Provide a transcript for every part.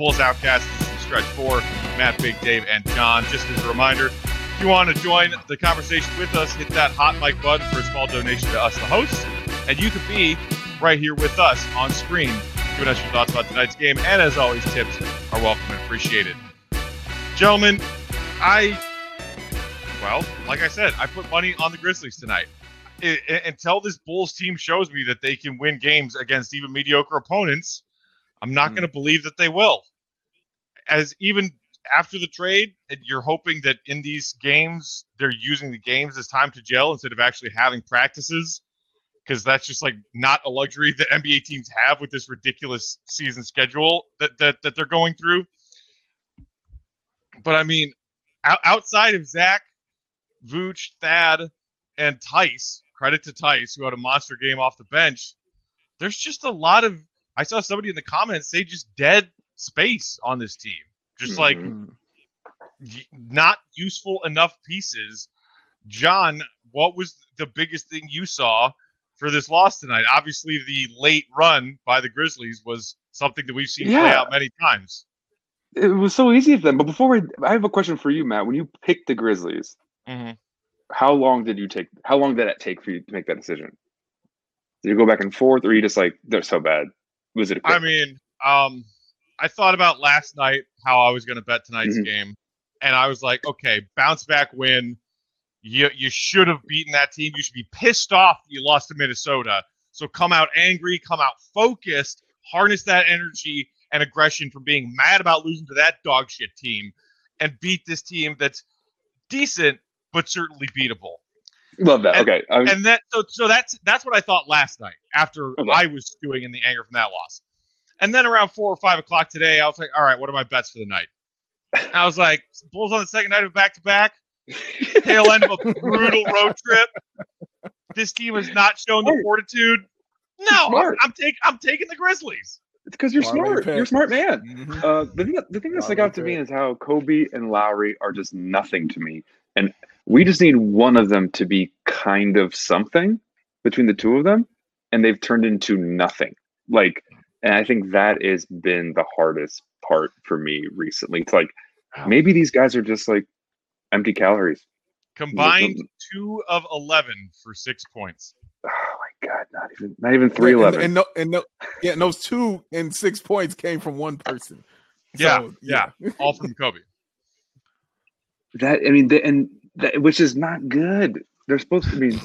Bulls is Stretch 4, Matt, Big Dave, and John. Just as a reminder, if you want to join the conversation with us, hit that hot mic button for a small donation to us, the hosts, and you could be right here with us on screen, giving us your thoughts about tonight's game. And as always, tips are welcome and appreciated. Gentlemen, I, well, like I said, I put money on the Grizzlies tonight. It, it, until this Bulls team shows me that they can win games against even mediocre opponents, I'm not Mm. going to believe that they will. As even after the trade, you're hoping that in these games they're using the games as time to gel instead of actually having practices, because that's just like not a luxury that NBA teams have with this ridiculous season schedule that that, that they're going through. But I mean, out, outside of Zach, Vooch, Thad, and Theis, credit to Theis, who had a monster game off the bench, there's just a lot of. I saw somebody in the comments say just dead space on this team. Just like Mhm. y- not useful enough pieces. John, what was the biggest thing you saw for this loss tonight? Obviously, the late run by the Grizzlies was something that we've seen play out many times. It was so easy for them. But before we, I have a question for you, Matt. When you picked the Grizzlies, Mhm. how long did you take? How long did it take for you to make that decision? Did you go back and forth, or you just like they're so bad? Was it? A I mean, um, I thought about last night how I was going to bet tonight's Mhm. game, and I was like, okay, bounce back win. You you should have beaten that team. You should be pissed off that you lost to Minnesota. So come out angry, come out focused, harness that energy and aggression from being mad about losing to that dog shit team, and beat this team that's decent but certainly beatable. love that. and- okay, I, And that so so that's that's what I thought last night after Okay. I was stewing in the anger from that loss. And then around four or five o'clock today, I was like, all right, what are my bets for the night? I was like, Bulls on the second night of back to back, tail end of a brutal road trip. This team has not shown the fortitude. No, I'm, I'm taking I'm taking the Grizzlies. it's because you're Parlay smart. pick. You're a smart man. Mhm. Uh, the thing, the thing that stuck out to me is how Coby and Lauri are just nothing to me, and we just need one of them to be kind of something between the two of them, and they've turned into nothing. Like, and I think that has been the hardest part for me recently. It's like maybe these guys are just like empty calories. Combined mm-hmm. two of eleven for six points. Oh my god, not even not even three And, eleven. and, no, and no, yeah, and those two and six points came from one person. Yeah, So, yeah. All from Coby. That I mean, the, and that, which is not good. They're supposed to be.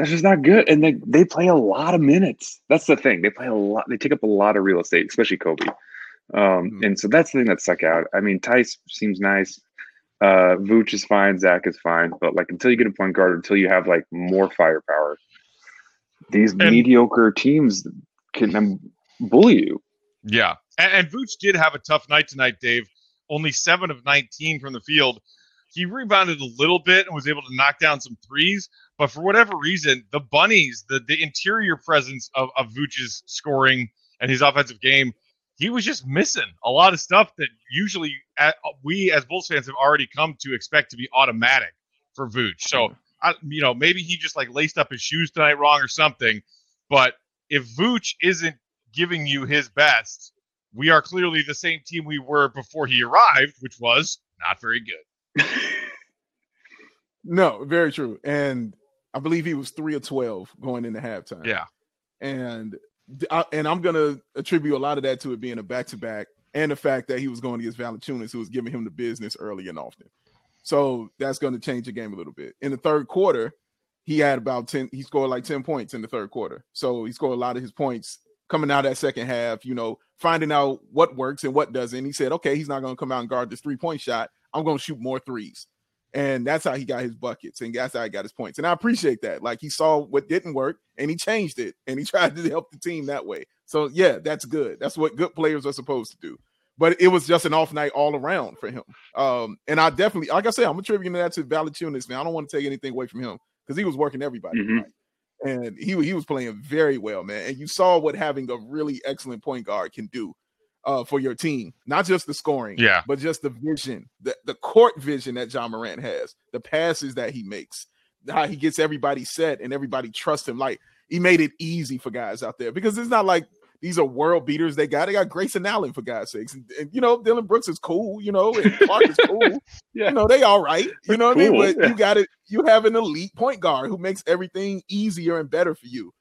That's just not good. And they they play a lot of minutes. That's the thing. They play a lot. They take up a lot of real estate, especially Coby. Um, Mhm. and so that's the thing that stuck out. I mean, Theis seems nice. Uh, Vooch is fine. Zach is fine. But like until you get a point guard, until you have like more firepower, these And- mediocre teams can um, bully you. Yeah, and, and Vooch did have a tough night tonight, Dave. Only seven of 19 from the field. He rebounded a little bit and was able to knock down some threes, but for whatever reason, the bunnies, the the interior presence of of Vooch's scoring and his offensive game, he was just missing a lot of stuff that usually we as Bulls fans have already come to expect to be automatic for Vooch. So, mm-hmm. I, you know, maybe he just like laced up his shoes tonight wrong or something. But if Vooch isn't giving you his best, we are clearly the same team we were before he arrived, which was not very good. No, very true. And I believe he was three or twelve going into halftime. Yeah. and I, and I'm gonna attribute a lot of that to it being a back to back, and the fact that he was going against Valanciunas, who was giving him the business early and often. So that's going to change the game a little bit. In the third quarter, he had about ten. He scored like ten points in the third quarter. So he scored a lot of his points coming out that second half. You know, finding out what works and what doesn't. He said, "Okay, he's not going to come out and guard this three point shot. I'm going to shoot more threes. And that's how he got his buckets and that's how he got his points. And I appreciate that. Like he saw what didn't work and he changed it and he tried to help the team that way. So yeah, that's good. That's what good players are supposed to do. But it was just an off night all around for him. Um, and I definitely, like I said, I'm attributing that to Valanciunas, man. I don't want to take anything away from him because he was working everybody Mhm. tonight. and he he was playing very well, man. And you saw what having a really excellent point guard can do uh, for your team, not just the scoring, Yeah. but just the vision, the, the court vision that Ja Morant has, the passes that he makes, how he gets everybody set and everybody trusts him. Like he made it easy for guys out there because it's not like these are world beaters. They got they got Grayson Allen for God's sakes, and, and you know Dillon Brooks is cool. You know, and Clarke is cool. Yeah. You know they all right. You know what I mean? But yeah. you got it. You have an elite point guard who makes everything easier and better for you.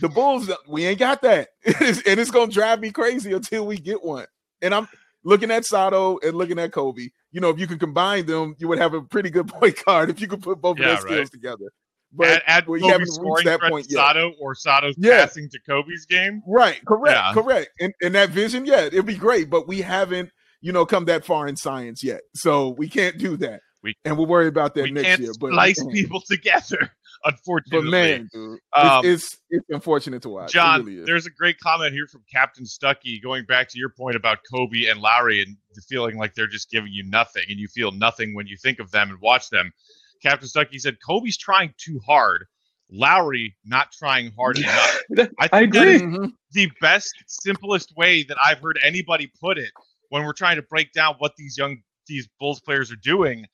The Bulls, we ain't got that, and it's gonna drive me crazy until we get one. And I'm looking at Sato and looking at Coby. You know, if you could combine them, you would have a pretty good point guard if you could put both Yeah, of their skills together. But add, add we Coby haven't reached that point yet. Sato or Sato's Yeah. passing to Coby's game. Right, correct, Yeah. correct. And and that vision, yeah, it'd be great, but we haven't, you know, come that far in science yet. So we can't do that. We- and we'll worry about that next year. But splice people together, but unfortunately. man, dude, Um, it's, it's it's unfortunate to watch. John, really there's a great comment here from Captain Stuckey going back to your point about Coby and Lauri and feeling like they're just giving you nothing and you feel nothing when you think of them and watch them. Captain Stuckey said Coby's trying too hard. Lauri not trying hard enough. I, I think that agree. is Mhm. the best, simplest way that I've heard anybody put it when we're trying to break down what these young these Bulls players are doing.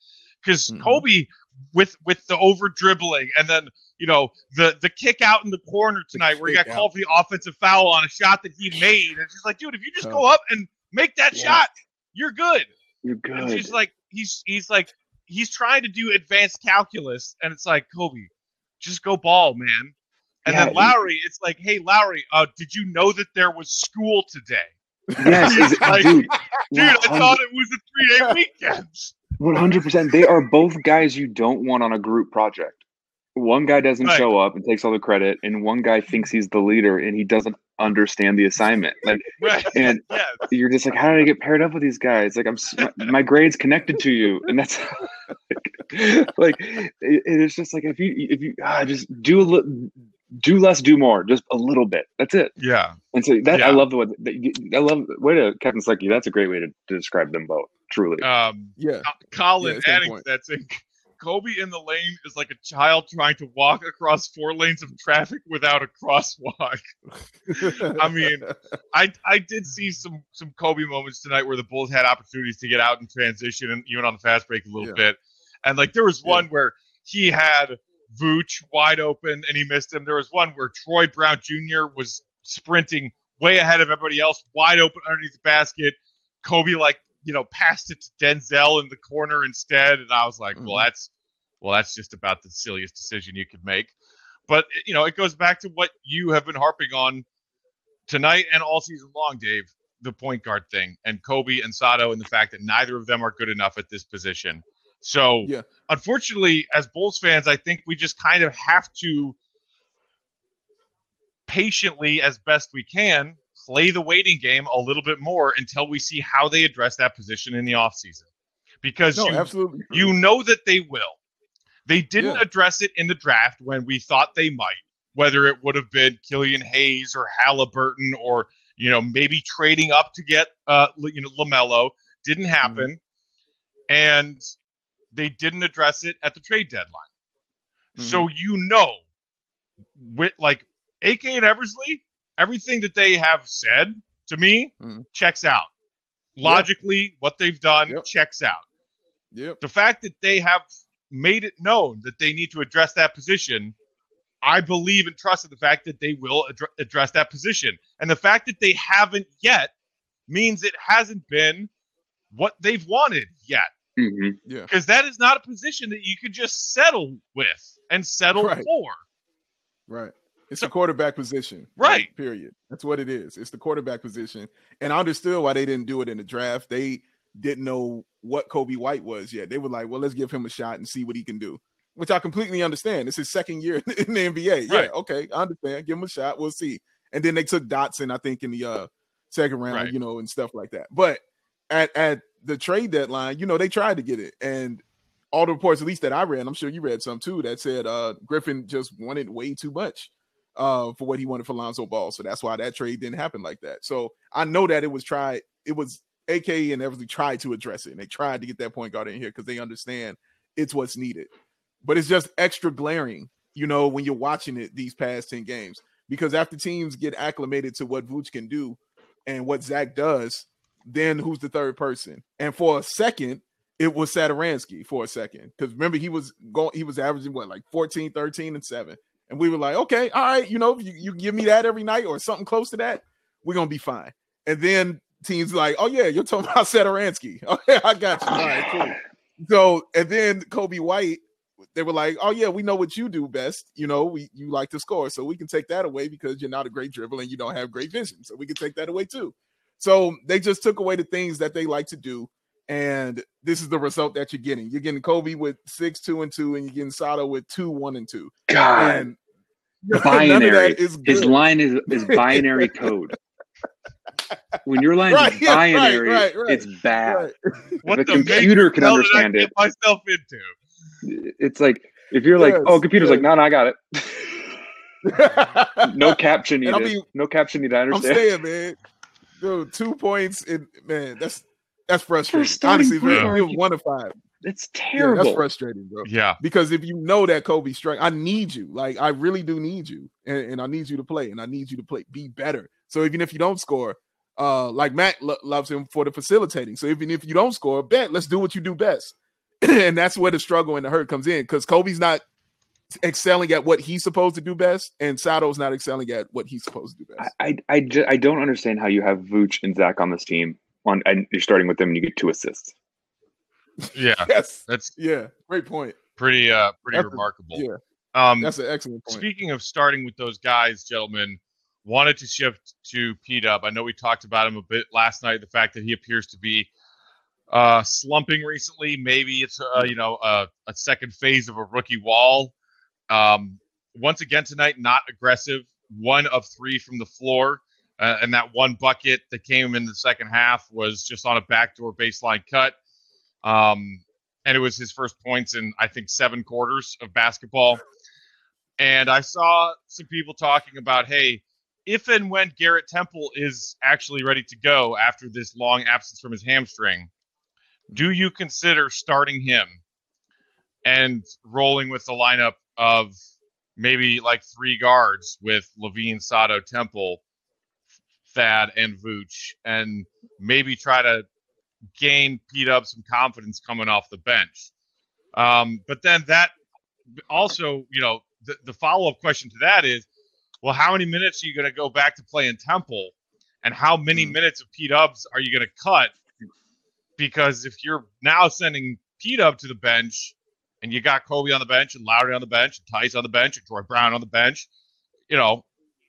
Because Mhm. Coby, with with the over dribbling and then you know the the kick out in the corner tonight where he got kick called for the offensive foul on a shot that he made, and it's just like, dude, if you just go up and make that Yeah. shot, you're good. You're And good. she's like, he's he's like he's trying to do advanced calculus, and it's like Coby, just go ball, man. And Yeah, then he- Lauri, it's like, hey Lauri, uh, did you know that there was school today? Yes, like, dude. Dude, I thought it was a three day weekend. One hundred percent. They are both guys you don't want on a group project. One guy doesn't Right. show up and takes all the credit, and one guy thinks he's the leader and he doesn't understand the assignment. Like Right. And- yeah, you're just like, how did I get paired up with these guys? Like I'm, my, my grade's connected to you, and that's like, like it, it's just like if you if you ah, just do a little do less, do more, just a little bit. That's it. yeah. And so that Yeah. I love the way that I love way to Captain Sucky. That's a great way to, to describe them both. Truly. Um, yeah, Colin Yeah, same adding to point. that saying Coby in the lane is like a child trying to walk across four lanes of traffic without a crosswalk. I mean, I I did see some some Coby moments tonight where the Bulls had opportunities to get out in transition and even on the fast break a little Yeah. bit. And like there was Yeah. one where he had Vooch wide open and he missed him. There was one where Troy Brown Jr. was sprinting way ahead of everybody else, wide open underneath the basket. Kobe like you know passed it to Denzel in the corner instead, and I was like, well, Mhm. that's well, that's just about the silliest decision you could make. But you know, it goes back to what you have been harping on tonight and all season long, Dave. The point guard thing and Coby and Sato and the fact that neither of them are good enough at this position. So, Yeah. unfortunately, as Bulls fans, I think we just kind of have to patiently, as best we can, play the waiting game a little bit more until we see how they address that position in the offseason. Because no, you, absolutely. you know that they will. They didn't Yeah. address it in the draft when we thought they might, whether it would have been Killian Hayes or Haliburton or you know maybe trading up to get uh you know LaMelo didn't happen, and they didn't address it at the trade deadline. So you know, with like AK and Eversley, everything that they have said to me Mhm. checks out. Logically, what they've done Yep. checks out Yep. the fact that they have made it known that they need to address that position, I believe and trust in the fact that they will addre- address that position. And the fact that they haven't yet means it hasn't been what they've wanted yet. hmm Yeah. Because that is not a position that you could just settle with and settle Right. for. Right. It's So- the quarterback position. Right. Like, period. That's what it is. It's the quarterback position. And I understood why they didn't do it in the draft. They didn't know what Coby White was yet. They were like, well, let's give him a shot and see what he can do, which I completely understand. It's his second year in the NBA. Yeah. Right. Okay. I understand. Give him a shot. We'll see. And then they took Dotson, I think, in the uh, second round, Right. you know, and stuff like that. But at, at the trade deadline, you know, they tried to get it. And all the reports, at least that I read, I'm sure you read some too, that said uh Griffin just wanted way too much uh for what he wanted for Lonzo Ball. So that's why that trade didn't happen like that. So I know that it was tried, it was AK and Eversley tried to address it. And they tried to get that point guard in here because they understand it's what's needed. But it's just extra glaring, you know, when you're watching it these past 10 games. Because after teams get acclimated to what Vooch can do and what Zach does, then who's the third person? And for a second, it was Satoransky for a second. Because remember, he was going, he was averaging what, like 14, 13, and 7. And we were like, okay, all right, you know, you, you give me that every night or something close to that, we're gonna be fine. And then teams like, oh yeah, you're talking about Satoransky. Oh, okay, I got you. All right, cool. So and then Coby White, they were like, oh yeah, we know what you do best. You know, we you like to score, so we can take that away because you're not a great dribbler and you don't have great vision. So we can take that away too. So they just took away the things that they like to do. And this is the result that you're getting. You're getting Coby with six, two, and two, and you're getting Sato with two, one, and two. God, And binary. is His line is is binary code. When your line Right, is yeah, right, binary, right, right, it's bad. Right. What the the computer can hell I understand get it. Myself into. It's like if you're like, oh, computer's like, no, no, I got it. no caption needed. mean, no caption needed. I I'm understand. saying, man, dude, two points, and man, that's that's frustrating. Honestly, point man, guard, one of five. It's Yeah, terrible. that's frustrating, bro. Yeah. Because if you know that Coby strike, I need you. Like I really do need you, and, and I need you to play, and I need you to play, be better. So even if you don't score, uh, like Matt lo- loves him for the facilitating. So even if you don't score, bet let's do what you do best, and that's where the struggle and the hurt comes in. Because Coby's not excelling at what he's supposed to do best, and Sato's not excelling at what he's supposed to do best. I, I, ju- I don't understand how you have Vooch and Zach on this team on and you're starting with them and you get two assists. Yeah. yes, That's yeah, great point. pretty uh pretty That's a- remarkable. Yeah, Um that's an excellent point. Speaking of starting with those guys, gentlemen, wanted to shift to P Dub. I know we talked about him a bit last night. The fact that he appears to be uh, slumping recently. Maybe it's uh, you know a, a second phase of a rookie wall. Um, once again tonight, not aggressive. One of three from the floor, uh, and that one bucket that came in the second half was just on a backdoor baseline cut. Um, and it was his first points in I think seven quarters of basketball. And I saw some people talking about, hey, if and when Garrett Temple is actually ready to go after this long absence from his hamstring, do you consider starting him and rolling with the lineup of maybe like three guards with LaVine, Sato, Temple, Thad, and Vooch, and maybe try to gain P Dub some confidence coming off the bench? Um, but then that also, you know, the, the follow up question to that is, well, how many minutes are you going to go back to playing Temple, and how many Mm. minutes of P Dub are you going to cut? Because if you're now sending P Dub to the bench, and you got Coby on the bench, and Lauri on the bench, and Theis on the bench, and Troy Brown on the bench, you know,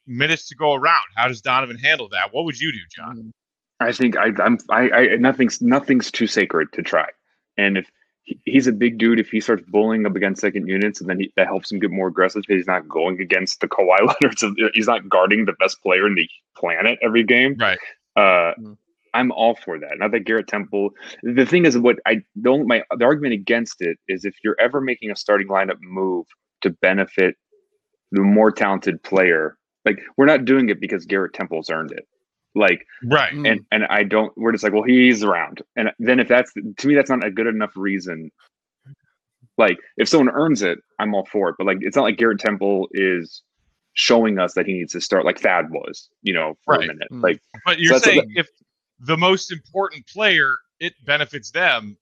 minutes to go around. How does Donovan handle that? What would you do, John? Mm. I think I, I'm I, I nothing's nothing's too sacred to try. And if he, he's a big dude, if he starts bullying up against second units, and then he, that helps him get more aggressive because he's not going against the Kawhi Leonards. Of, he's not guarding the best player in the planet every game. Right. Uh, Mm. I'm all for that. Not that Garrett Temple. The thing is, what I don't. My the argument against it is if you're ever making a starting lineup move to benefit the more talented player, like we're not doing it because Garrett Temple's earned it. Like Right. Mm. and and I don't. We're just like, well, he's around, and then if that's to me, that's not a good enough reason. Like if someone earns it, I'm all for it. But like, it's not like Garrett Temple is showing us that he needs to start like Thad was, you know, for Right. a minute. Mm. Like But you're that's what saying if the most important player, it benefits them.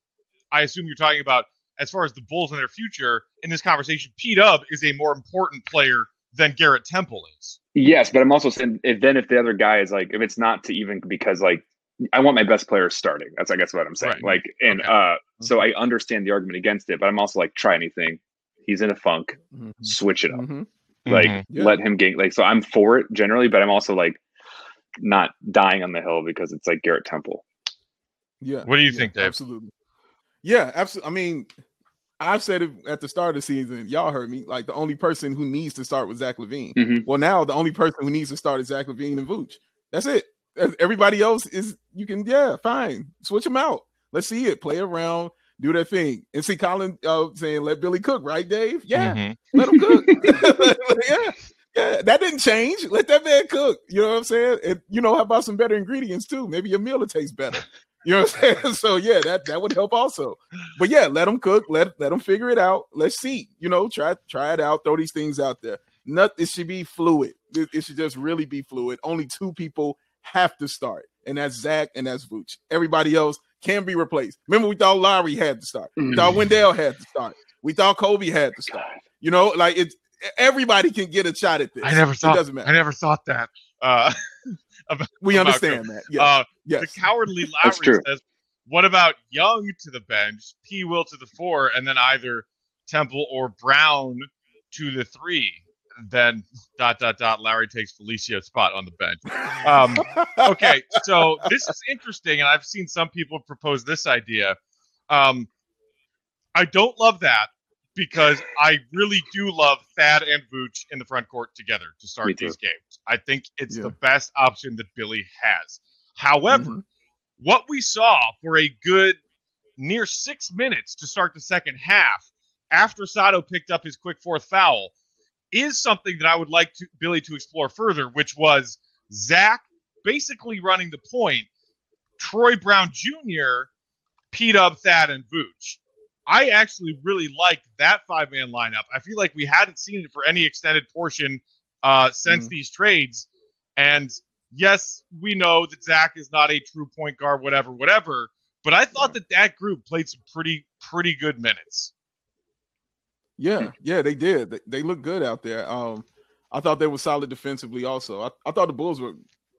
I assume you're talking about as far as the Bulls and their future in this conversation. P Dub is a more important player than Garrett Temple is. yes, but I'm also saying if then if the other guy is like, if it's not to even because like I want my best player starting. That's I guess what I'm saying. Right. Like and Okay. uh, so I understand the argument against it, but I'm also like, try anything. He's in a funk. Mhm. Switch it up. Mhm. like Mhm. Yeah. let him gain like so i'm for it generally but i'm also like not dying on the hill because it's like garrett temple Yeah. What do you yeah, think, Dave? Absolutely. Yeah, absolutely. I mean, I've said it at the start of the season. Y'all heard me. Like the only person who needs to start with Zach LaVine. Mhm. Well, now the only person who needs to start is Zach LaVine and Vooch. That's it. Everybody else is you can yeah fine switch them out. Let's see it play around, do their thing, and see Colin uh, saying let Billy cook, right, Dave? Yeah, Mhm. let him cook. yeah, yeah, that didn't change. Let that man cook. You know what I'm saying? And you know, how about some better ingredients too? Maybe your meal will taste better. You know what I'm saying? So yeah, that that would help also. But yeah, let them cook. Let let them figure it out. Let's see. You know, try try it out. Throw these things out there. Not it should be fluid. It, it should just really be fluid. Only two people have to start, and that's Zach and that's Vooch. Everybody else can be replaced. Remember, we thought Lauri had to start. We thought mm. Wendell had to start. We thought Coby had to start. You know, like it's everybody can get a shot at this. I never thought. It doesn't matter. I never thought that. Uh, we about understand that. Yeah. uh, yes. The cowardly That's Lowry true. says, "What about Young to the bench, P. Will to the four, and then either Temple or Brown to the three? Then dot dot dot. Lauri takes Felicia's spot on the bench. Um, okay, so this is interesting, and I've seen some people propose this idea. Um, I don't love that because I really do love Thad and Vooch in the front court together to start these games. I think it's Yeah. the best option that Billy has. However, Mhm. what we saw for a good near six minutes to start the second half after Sato picked up his quick fourth foul is something that I would like to Billy to explore further, which was Zach basically running the point, Troy Brown Jr., P Dub, Thad, and Vooch. I actually really liked that five man lineup. I feel like we hadn't seen it for any extended portion uh, since Mhm. these trades. And yes, we know that Zach is not a true point guard, whatever, whatever. But I thought that that group played some pretty, pretty good minutes. Yeah, yeah, they did. They, they look good out there. Um, I thought they were solid defensively. Also, I, I thought the Bulls were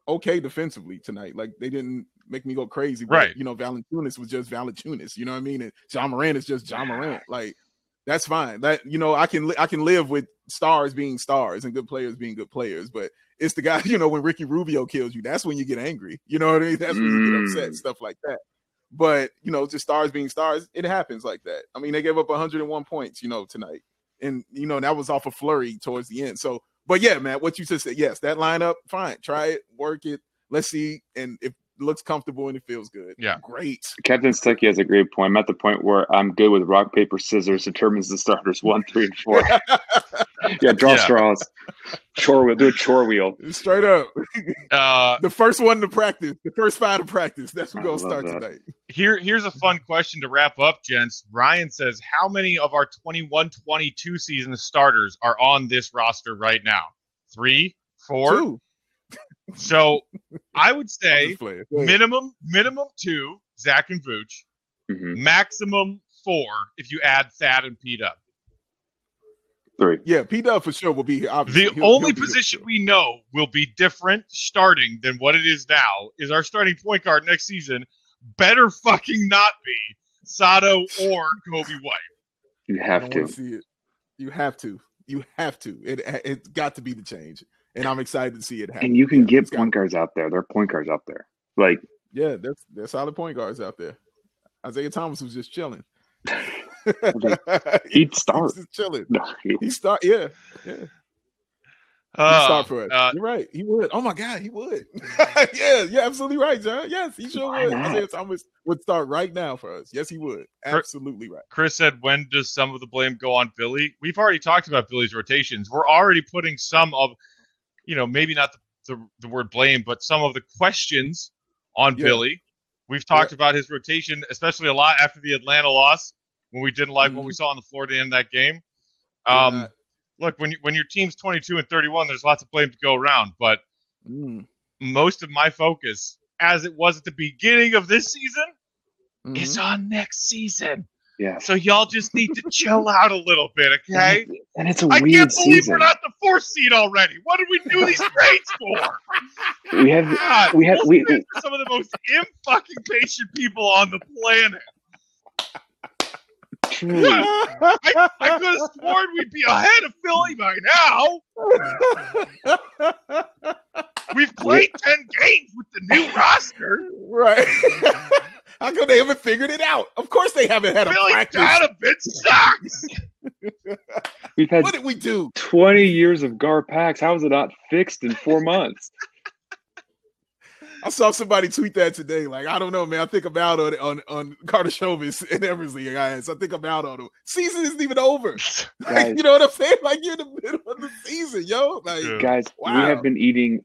okay defensively tonight. Like they didn't make me go crazy. but, Right. You know, Valanciunas was just Valanciunas. You know what I mean? And Ja Morant is just Ja Morant. Like that's fine. That you know, I can li- I can live with stars being stars and good players being good players. But it's the guy. You know, when Ricky Rubio kills you, that's when you get angry. You know what I mean? That's when you get upset. Mm. Stuff like that. But you know, just stars being stars, it happens like that. I mean, they gave up 101 points, you know, tonight, and you know that was off a flurry towards the end. So, but yeah, man, what you just said, yes, that lineup, fine, try it, work it, let's see, and if it looks comfortable and it feels good, Yeah. great. Captain Stucky has a great point. I'm at the point where I'm good with rock, paper, scissors determines the starters one, three, and four. yeah, draw Yeah. straws. Chore wheel. Do a chore wheel. Straight up, Uh, the first one to practice, the first five to practice. That's what we're gonna start that. tonight. here, here's a fun question to wrap up, gents. Ryan says, How many of our 21 22 season starters are on this roster right now? Three, four? Two. So I would say just playing. Go ahead. minimum minimum two, Zach and Vooch. Mhm. Maximum four if you add Thad and P Dub. Three. Yeah, P Dub for sure will be here. Obviously, The He'll- only he'll be here for position we know will be different starting than what it is now is our starting point guard next season. Better fucking not be Sato or Coby White. You have to. see it. You have to. You have to. It it's got to be the change, and I'm excited to see it happen. And you can Yeah, get it's point guards out there. There are point guards out there. Like Yeah, there's there's solid point guards out there. Isaiah Thomas was just chilling. he'd start. He's chilling. No, he- He start. Yeah, yeah. He'd Uh, start for us. uh, You're right. He would. Oh my God, he would. yeah, you're absolutely right, John. Yes, he sure Why would. not? Isaiah Thomas would start right now for us. Yes, he would. Absolutely right. Chris said, when does some of the blame go on Billy? We've already talked about Billy's rotations. We're already putting some of, you know, maybe not the, the, the word blame, but some of the questions on Yeah. Billy. We've talked about his rotation, especially a lot after the Atlanta loss when we didn't like what we saw on the floor to end that game. Um, Yeah. look, when you, when your team's 22 and 31, there's lots of blame to go around, but Mm, most of my focus, as it was at the beginning of this season, mhm. is on next season. yeah. So y'all just need to chill out a little bit, okay? And it's a I weird can't believe season. we're not the fourth seed already. What did we do these trades for? We have God, we have those we, some of the most fucking patient people on the planet. Truly I, I could have sworn we'd be ahead of Philly by now. We've played ten games with the new roster. right. How come they haven't figured it out? Of course they haven't had a Philly practice. Donovan sucks. we've had What did we do? 20 years of GarPax. How is it not fixed in four months? I saw somebody tweet that today. Like, I don't know, man. I think about on on on Karnisovas and Eversley, guys. I think about on them. Season isn't even over. Like, Guys. you know what I'm saying? Like you're in the middle of the season, yo. Like, Yeah. Guys, we have been eating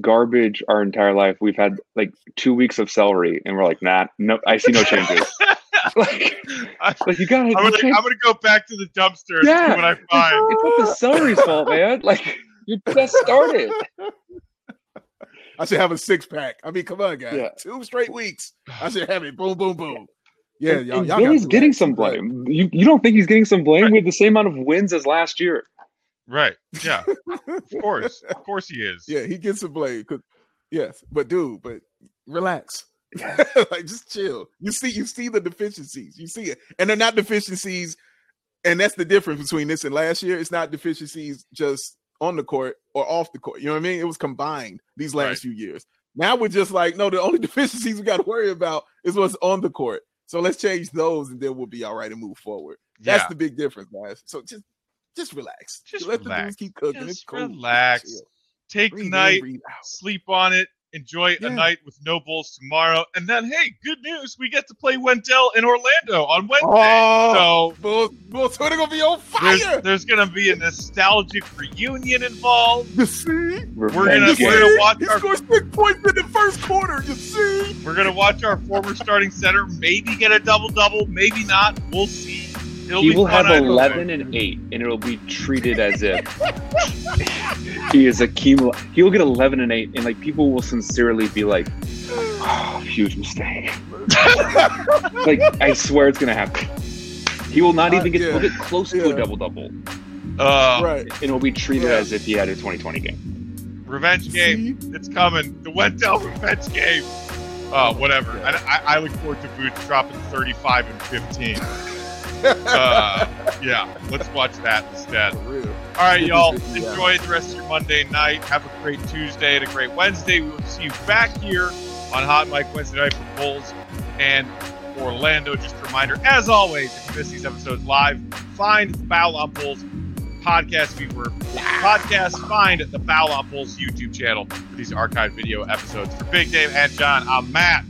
garbage our entire life. We've had like two weeks of celery, and we're like, nah, no, I see no changes. like, I- like you gotta, I'm you gonna, I'm gonna go back to the dumpster and Yeah. see what I find. it's not the celery's fault, man. Like you just started. I should have a six pack. I mean, come on, guys. Yeah. Two straight weeks. I should have it. Boom, boom, boom. Yeah, And- y'all. and y'all Billy's got getting relax. some Right. blame. You, you don't think he's getting some blame? We have the same amount of wins as last year. Right. Yeah. of course. Of course he is. Yeah, he gets a blade. Cause yes, but dude, but relax. like just chill. You see, you see the deficiencies. You see it, and they're not deficiencies. And that's the difference between this and last year. It's not deficiencies just on the court or off the court. You know what I mean? It was combined these last Right. few years. Now we're just like, no, the only deficiencies we got to worry about is what's on the court. So let's change those, and then we'll be all right and move forward. That's the big difference, guys. So just, just relax. Just let the relax. dudes keep cooking. Just it's cool. relax. Take Breathe in, tonight, breathe out. sleep on it, enjoy Yeah. a night with no Bulls tomorrow, and then hey, good news, we get to play Wendell in Orlando on Wednesday. Oh, so Bulls, Bulls Twitter gonna be on there's, fire. there's gonna be a nostalgic reunion involved. You see? We're gonna Revenge You we're gonna see? watch He our scored six points in the first quarter. You see? we're gonna watch our former starting center maybe get a double double, maybe not. We'll see. It'll He will have either way. 11 and 8, and it'll be treated as if he is a cumul. He'll get 11 and 8, and like people will sincerely be like, oh, huge mistake. like, I swear it's going to happen. He will not Uh, even get, yeah. he'll get close to a double double, Uh, right. and it'll be treated Yeah. as if he had a 2020 game. Revenge game. See? It's coming. The Wendell revenge game. Uh, whatever. I, I, I look forward to Boots dropping 35 and 15. Uh, yeah, let's watch that instead. All right, y'all. Enjoy the rest of your Monday night. Have a great Tuesday and a great Wednesday. We will see you back here on Hot Mic Wednesday night for Bulls and Orlando. Just a reminder, as always, if you miss these episodes live, find the Foul on Bulls podcast feed where podcasts find the Foul on Bulls YouTube channel for these archived video episodes. For Big Dave and John, I'm Matt.